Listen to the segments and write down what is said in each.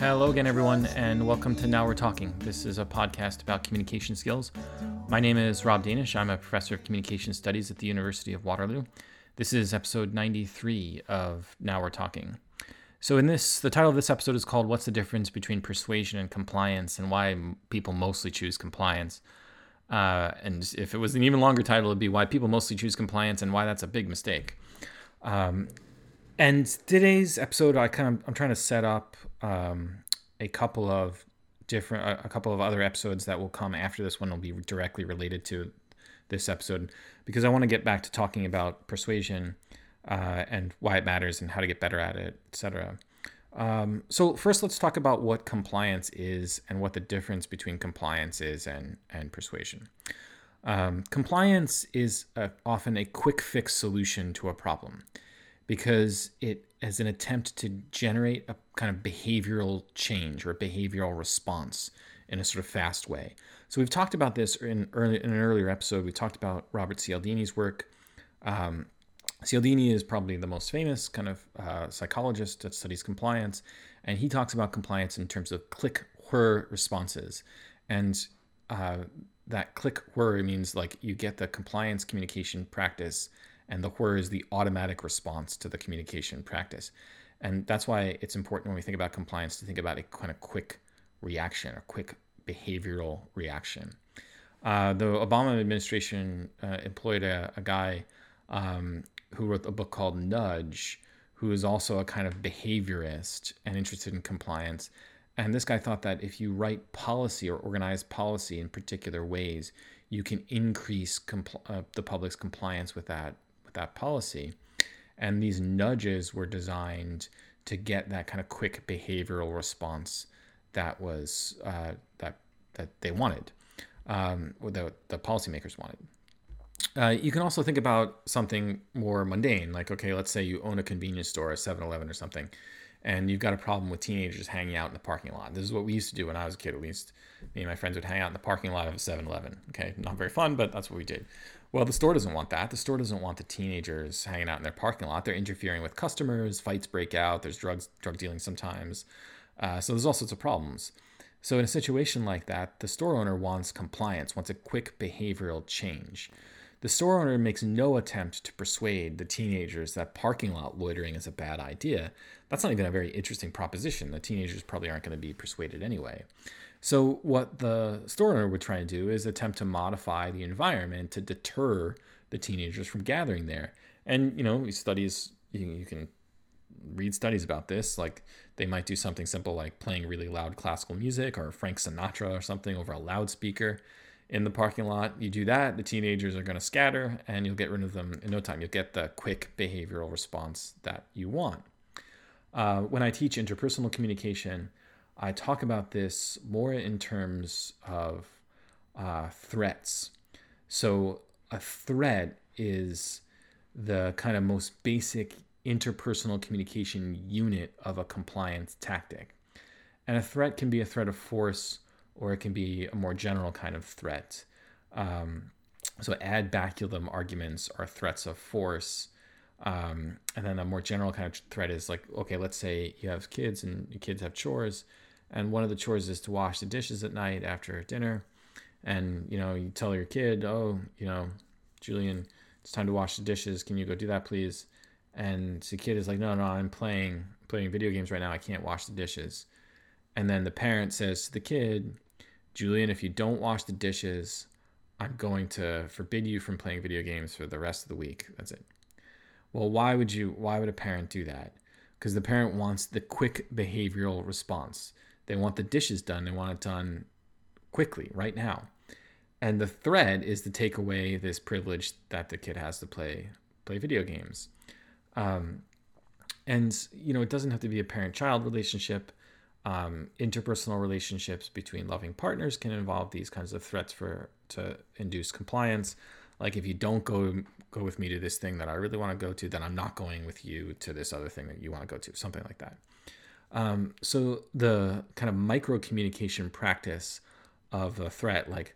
Hello again, everyone, and welcome to Now We're Talking. This is a podcast about communication skills. My name is Rob Danisch. I'm a professor of communication studies at the University of Waterloo. This is episode 93 of Now We're Talking. So, in this, the title of this episode is called What's the Difference Between Persuasion and Compliance and Why People Mostly Choose Compliance. Uh, and if it was an even longer title, it'd be Why People Mostly Choose Compliance and Why That's a Big Mistake. Um, and today's episode, I kind of I'm trying to set up um, a couple of different a, couple of other episodes that will come after this one will be directly related to this episode because I want to get back to talking about persuasion uh, and why it matters and how to get better at it, etc. Um, so first, let's talk about what compliance is and what the difference between compliance is and and persuasion. Um, compliance is a, often a quick fix solution to a problem because it is an attempt to generate a kind of behavioral change or a behavioral response in a sort of fast way. So we've talked about this in, early, in an earlier episode. We talked about Robert Cialdini's work. Um, Cialdini is probably the most famous kind of uh, psychologist that studies compliance, and he talks about compliance in terms of click whir responses. And uh, that click whir means like you get the compliance communication practice, and the whir is the automatic response to the communication practice. And that's why it's important when we think about compliance to think about a kind of quick reaction, a quick behavioral reaction. Uh, the Obama administration uh, employed a, a guy um, who wrote a book called Nudge, who is also a kind of behaviorist and interested in compliance. And this guy thought that if you write policy or organize policy in particular ways, you can increase compl- uh, the public's compliance with that with that policy. And these nudges were designed to get that kind of quick behavioral response that was uh, that that they wanted, um, or the the policymakers wanted. Uh, you can also think about something more mundane, like okay, let's say you own a convenience store, a 7-Eleven or something, and you've got a problem with teenagers hanging out in the parking lot. This is what we used to do when I was a kid. At least me and my friends would hang out in the parking lot of a 7-Eleven. Okay, not very fun, but that's what we did. Well, the store doesn't want that. The store doesn't want the teenagers hanging out in their parking lot. They're interfering with customers. Fights break out. There's drugs, drug dealing sometimes. Uh, so there's all sorts of problems. So in a situation like that, the store owner wants compliance, wants a quick behavioral change. The store owner makes no attempt to persuade the teenagers that parking lot loitering is a bad idea. That's not even a very interesting proposition. The teenagers probably aren't going to be persuaded anyway. So, what the store owner would try to do is attempt to modify the environment to deter the teenagers from gathering there. And, you know, studies, you, you can read studies about this. Like, they might do something simple like playing really loud classical music or Frank Sinatra or something over a loudspeaker in the parking lot. You do that, the teenagers are going to scatter and you'll get rid of them in no time. You'll get the quick behavioral response that you want. Uh, when I teach interpersonal communication, I talk about this more in terms of uh, threats. So, a threat is the kind of most basic interpersonal communication unit of a compliance tactic. And a threat can be a threat of force or it can be a more general kind of threat. Um, so, ad baculum arguments are threats of force. Um, and then a more general kind of threat is like, okay, let's say you have kids and your kids have chores, and one of the chores is to wash the dishes at night after dinner. And, you know, you tell your kid, oh, you know, Julian, it's time to wash the dishes. Can you go do that, please? And the kid is like, no, no, I'm playing playing video games right now. I can't wash the dishes. And then the parent says to the kid, Julian, if you don't wash the dishes, I'm going to forbid you from playing video games for the rest of the week. That's it. Well, why would you why would a parent do that? Because the parent wants the quick behavioral response. They want the dishes done. They want it done quickly, right now. And the thread is to take away this privilege that the kid has to play play video games. Um, and you know, it doesn't have to be a parent-child relationship. Um, interpersonal relationships between loving partners can involve these kinds of threats for to induce compliance. Like if you don't go go with me to this thing that I really want to go to, then I'm not going with you to this other thing that you want to go to, something like that. Um, so the kind of micro communication practice of a threat, like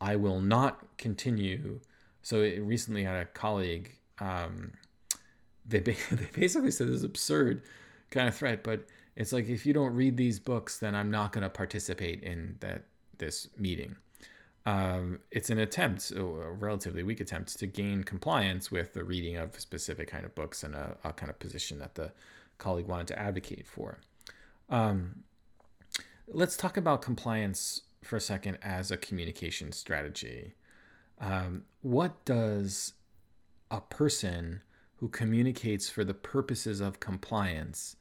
I will not continue. So it, recently, had a colleague. Um, they they basically said this absurd kind of threat, but it's like if you don't read these books, then I'm not going to participate in that this meeting. Um, it's an attempt, a relatively weak attempt, to gain compliance with the reading of specific kind of books and a, a kind of position that the colleague wanted to advocate for. Um, let's talk about compliance for a second as a communication strategy. Um, what does a person who communicates for the purposes of compliance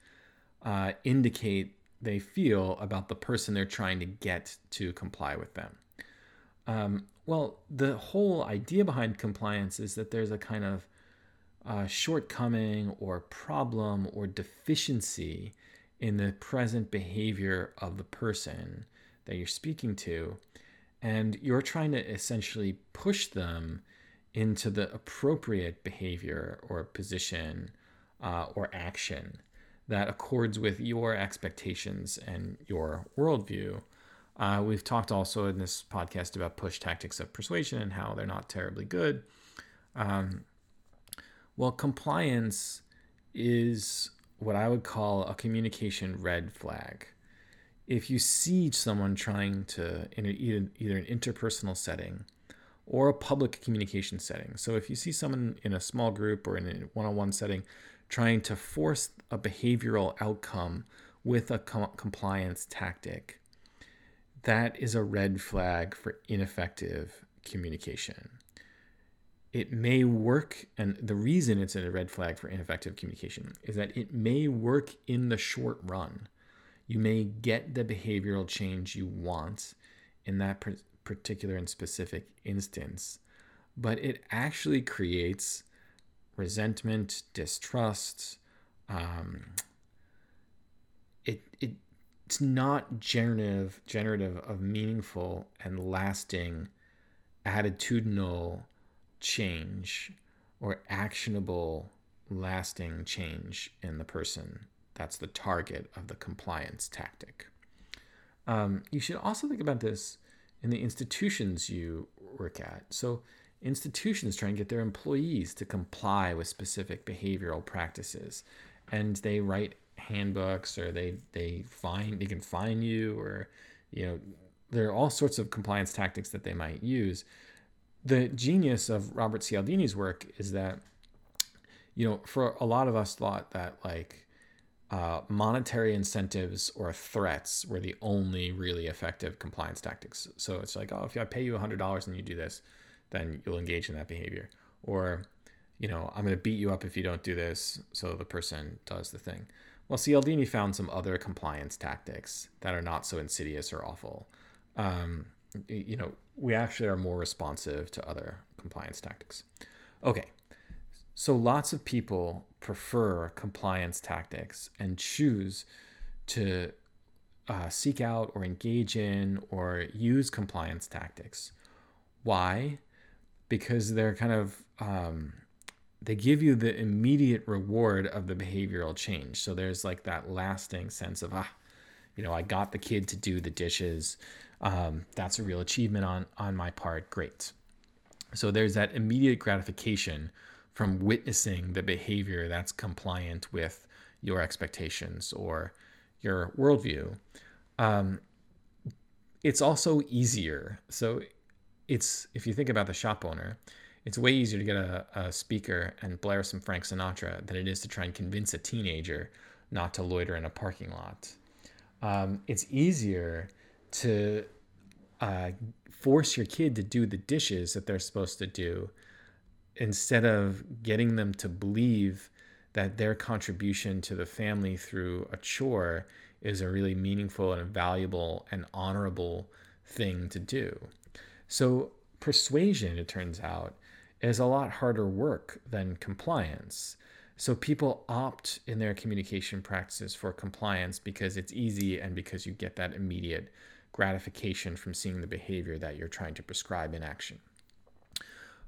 uh, indicate they feel about the person they're trying to get to comply with them? Um, well, the whole idea behind compliance is that there's a kind of uh, shortcoming or problem or deficiency in the present behavior of the person that you're speaking to. And you're trying to essentially push them into the appropriate behavior or position uh, or action that accords with your expectations and your worldview. Uh, we've talked also in this podcast about push tactics of persuasion and how they're not terribly good. Um, well, compliance is what I would call a communication red flag. If you see someone trying to, in either, either an interpersonal setting or a public communication setting, so if you see someone in a small group or in a one on one setting trying to force a behavioral outcome with a com- compliance tactic, that is a red flag for ineffective communication it may work, and the reason it's a red flag for ineffective communication is that it may work in the short run. You may get the behavioral change you want in that particular and specific instance, but it actually creates resentment, distrust. Um, it, it it's not generative generative of meaningful and lasting attitudinal change or actionable, lasting change in the person. That's the target of the compliance tactic. Um, you should also think about this in the institutions you work at. So, institutions try and get their employees to comply with specific behavioral practices, and they write handbooks or they they find they can fine you or you know there are all sorts of compliance tactics that they might use the genius of Robert Cialdini's work is that, you know, for a lot of us thought that like uh, monetary incentives or threats were the only really effective compliance tactics. So it's like, oh, if I pay you $100 and you do this, then you'll engage in that behavior. Or, you know, I'm going to beat you up if you don't do this. So the person does the thing. Well, Cialdini found some other compliance tactics that are not so insidious or awful. Um, you know, we actually are more responsive to other compliance tactics. Okay, so lots of people prefer compliance tactics and choose to uh, seek out or engage in or use compliance tactics. Why? Because they're kind of um, they give you the immediate reward of the behavioral change. So there's like that lasting sense of ah, you know, I got the kid to do the dishes. Um, that's a real achievement on on my part. Great. So there's that immediate gratification from witnessing the behavior that's compliant with your expectations or your worldview. Um, it's also easier. So it's if you think about the shop owner it's way easier to get a, a speaker and blare some frank sinatra than it is to try and convince a teenager not to loiter in a parking lot um, it's easier to uh, force your kid to do the dishes that they're supposed to do instead of getting them to believe that their contribution to the family through a chore is a really meaningful and valuable and honorable thing to do. So, persuasion, it turns out, is a lot harder work than compliance. So, people opt in their communication practices for compliance because it's easy and because you get that immediate gratification from seeing the behavior that you're trying to prescribe in action.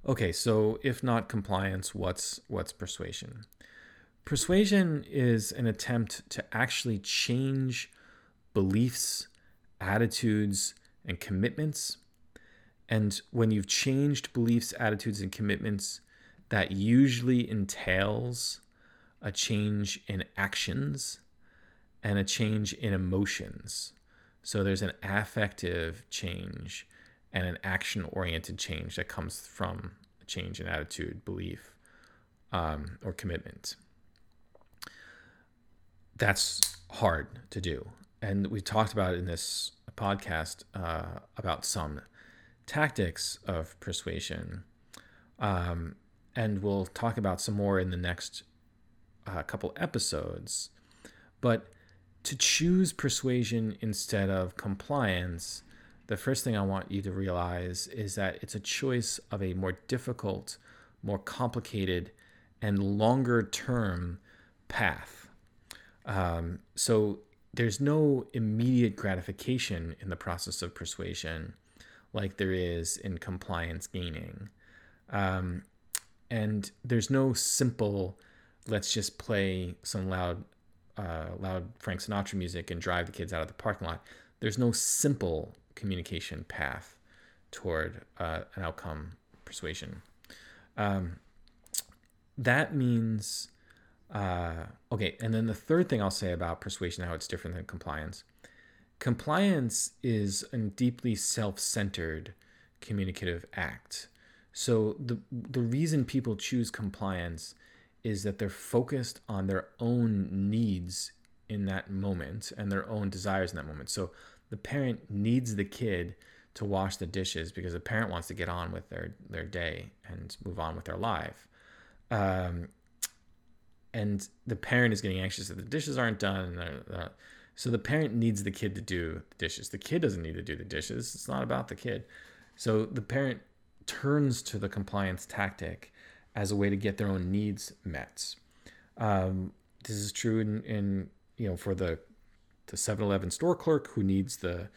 Okay, so if not compliance, what's what's persuasion? Persuasion is an attempt to actually change beliefs, attitudes, and commitments. And when you've changed beliefs, attitudes, and commitments, that usually entails a change in actions and a change in emotions. So there's an affective change and an action oriented change that comes from a change in attitude, belief, um, or commitment. That's hard to do. And we talked about in this podcast uh, about some tactics of persuasion. Um, and we'll talk about some more in the next uh, couple episodes. But to choose persuasion instead of compliance, the first thing I want you to realize is that it's a choice of a more difficult, more complicated, and longer term path. Um, so there's no immediate gratification in the process of persuasion like there is in compliance gaining. Um, and there's no simple, let's just play some loud, uh, loud Frank Sinatra music and drive the kids out of the parking lot. There's no simple communication path toward uh, an outcome persuasion. Um, that means, uh, okay, and then the third thing I'll say about persuasion, how it's different than compliance. Compliance is a deeply self centered communicative act. So the the reason people choose compliance is that they're focused on their own needs in that moment and their own desires in that moment. So the parent needs the kid to wash the dishes because the parent wants to get on with their their day and move on with their life. Um, and the parent is getting anxious that the dishes aren't done. Uh, so the parent needs the kid to do the dishes. The kid doesn't need to do the dishes. It's not about the kid. So the parent turns to the compliance tactic as a way to get their own needs met. Um, this is true in, in you know for the the 7-Eleven store clerk who needs the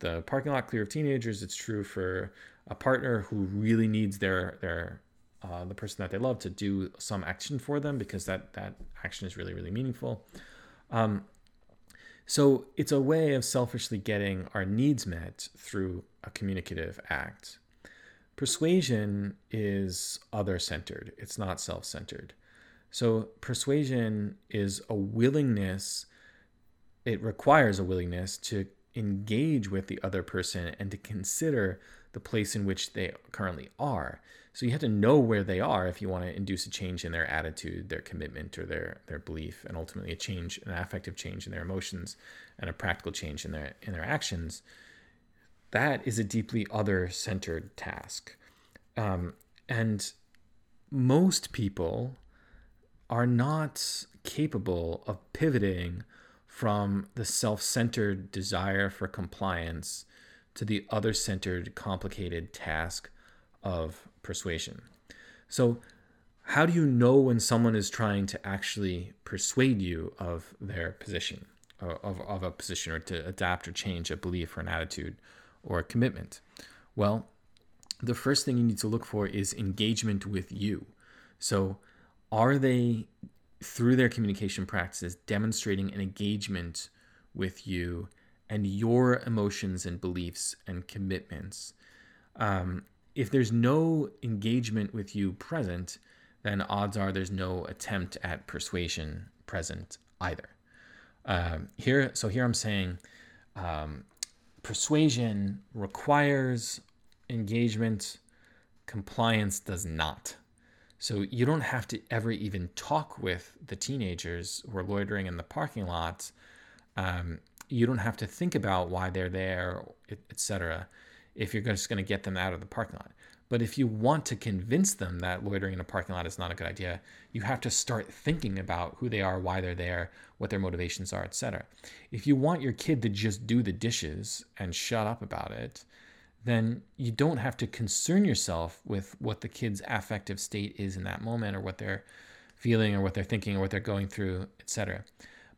the parking lot clear of teenagers. It's true for a partner who really needs their their uh, the person that they love to do some action for them because that that action is really really meaningful. Um, so it's a way of selfishly getting our needs met through a communicative act. Persuasion is other centered, it's not self centered. So persuasion is a willingness, it requires a willingness to engage with the other person and to consider the place in which they currently are. So you have to know where they are if you want to induce a change in their attitude, their commitment, or their their belief, and ultimately a change, an affective change in their emotions, and a practical change in their in their actions. That is a deeply other-centered task, um, and most people are not capable of pivoting from the self-centered desire for compliance to the other-centered, complicated task of persuasion. So, how do you know when someone is trying to actually persuade you of their position, of, of a position, or to adapt or change a belief or an attitude or a commitment? Well, the first thing you need to look for is engagement with you. So, are they, through their communication practices, demonstrating an engagement with you and your emotions and beliefs and commitments? Um, if there's no engagement with you present, then odds are there's no attempt at persuasion present either. Um, here, so here I'm saying um, persuasion requires engagement, compliance does not. So you don't have to ever even talk with the teenagers who are loitering in the parking lot. Um, you don't have to think about why they're there, etc if you're just going to get them out of the parking lot. But if you want to convince them that loitering in a parking lot is not a good idea, you have to start thinking about who they are, why they're there, what their motivations are, etc. If you want your kid to just do the dishes and shut up about it, then you don't have to concern yourself with what the kid's affective state is in that moment or what they're feeling or what they're thinking or what they're going through, etc.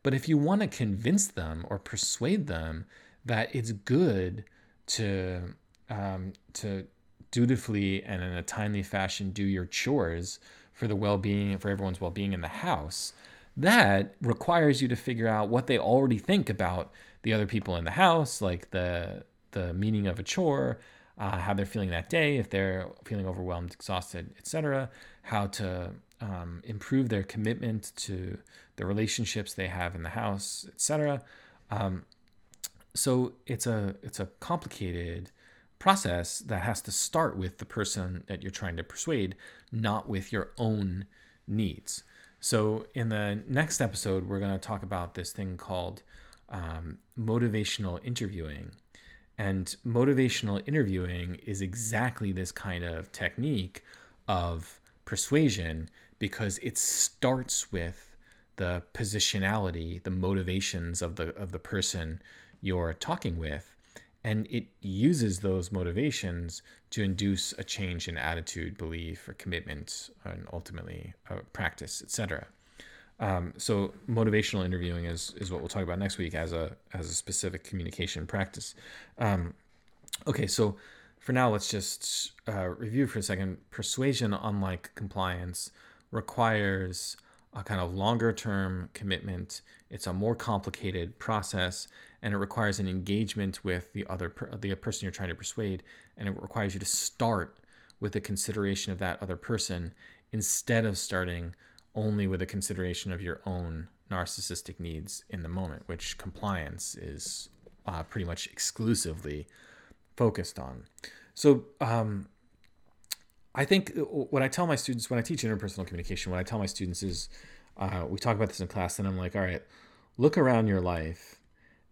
But if you want to convince them or persuade them that it's good to um, to dutifully and in a timely fashion do your chores for the well-being for everyone's well-being in the house that requires you to figure out what they already think about the other people in the house, like the the meaning of a chore, uh, how they're feeling that day, if they're feeling overwhelmed, exhausted, etc. How to um, improve their commitment to the relationships they have in the house, etc. Um, so it's a it's a complicated process that has to start with the person that you're trying to persuade, not with your own needs. So, in the next episode, we're going to talk about this thing called um, motivational interviewing. And motivational interviewing is exactly this kind of technique of persuasion because it starts with the positionality, the motivations of the of the person you're talking with, and it uses those motivations to induce a change in attitude, belief, or commitment, and ultimately uh, practice, etc. Um, so motivational interviewing is is what we'll talk about next week as a as a specific communication practice. Um, okay, so for now, let's just uh, review for a second. Persuasion, unlike compliance, requires a kind of longer term commitment. It's a more complicated process, and it requires an engagement with the other per- the person you're trying to persuade, and it requires you to start with the consideration of that other person instead of starting only with a consideration of your own narcissistic needs in the moment, which compliance is uh, pretty much exclusively focused on. So, um, I think uh, what I tell my students when I teach interpersonal communication, what I tell my students is, uh, we talk about this in class, and I'm like, all right, look around your life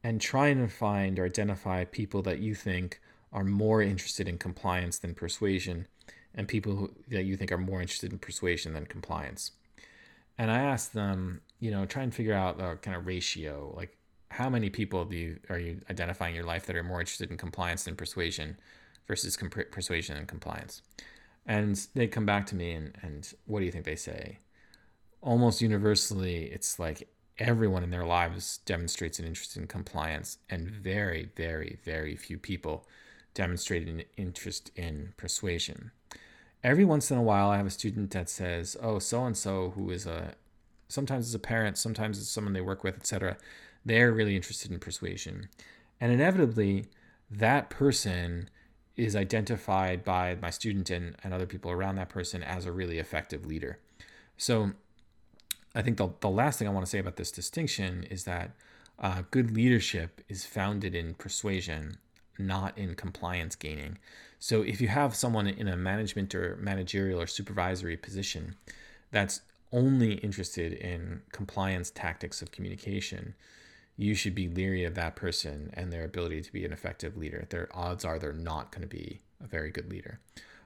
and try and find or identify people that you think are more interested in compliance than persuasion, and people who, that you think are more interested in persuasion than compliance. And I ask them, you know, try and figure out a kind of ratio, like how many people do you are you identifying in your life that are more interested in compliance than persuasion versus comp- persuasion and compliance? And they come back to me and, and what do you think they say? Almost universally, it's like everyone in their lives demonstrates an interest in compliance, and very, very, very few people demonstrate an interest in persuasion. Every once in a while, I have a student that says, "Oh, so and so, who is a sometimes it's a parent, sometimes it's someone they work with, etc. They're really interested in persuasion, and inevitably, that person is identified by my student and, and other people around that person as a really effective leader. So I think the, the last thing I want to say about this distinction is that uh, good leadership is founded in persuasion, not in compliance gaining. So if you have someone in a management or managerial or supervisory position that's only interested in compliance tactics of communication, you should be leery of that person and their ability to be an effective leader. Their odds are they're not going to be a very good leader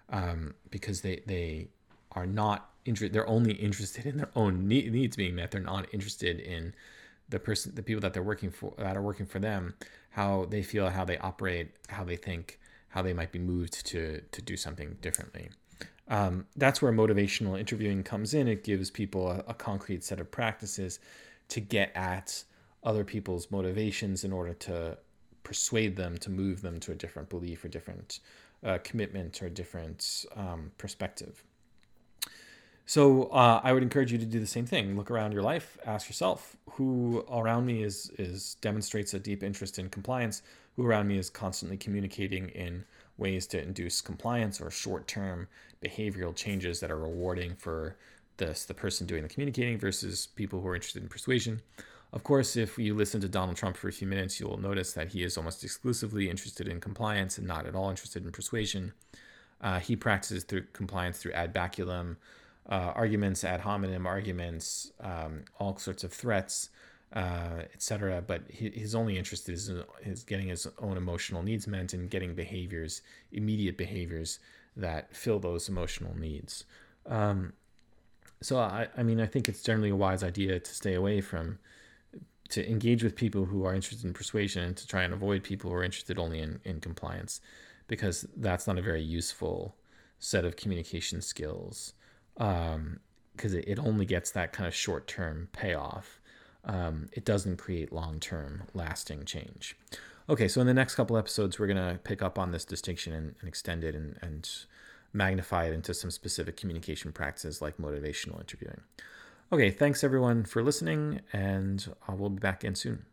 um, because they they are not interested. They're only interested in their own needs being met. They're not interested in the person, the people that they're working for, that are working for them, how they feel, how they operate, how they think, how they might be moved to to do something differently. Um, that's where motivational interviewing comes in. It gives people a, a concrete set of practices to get at other people's motivations in order to persuade them to move them to a different belief or different uh, commitment or different um, perspective. So uh, I would encourage you to do the same thing. Look around your life. Ask yourself who around me is is demonstrates a deep interest in compliance. Who around me is constantly communicating in ways to induce compliance or short term behavioral changes that are rewarding for this the person doing the communicating versus people who are interested in persuasion. Of course, if you listen to Donald Trump for a few minutes, you will notice that he is almost exclusively interested in compliance and not at all interested in persuasion. Uh, he practices through compliance through ad baculum uh, arguments, ad hominem arguments, um, all sorts of threats, uh, etc. But his only interest is, is getting his own emotional needs met and getting behaviors, immediate behaviors that fill those emotional needs. Um, so I, I mean, I think it's generally a wise idea to stay away from to engage with people who are interested in persuasion and to try and avoid people who are interested only in, in compliance because that's not a very useful set of communication skills because um, it, it only gets that kind of short term payoff. Um, it doesn't create long term lasting change. Okay, so in the next couple episodes, we're going to pick up on this distinction and, and extend it and, and magnify it into some specific communication practices like motivational interviewing. Okay, thanks everyone for listening, and uh, we'll be back in soon.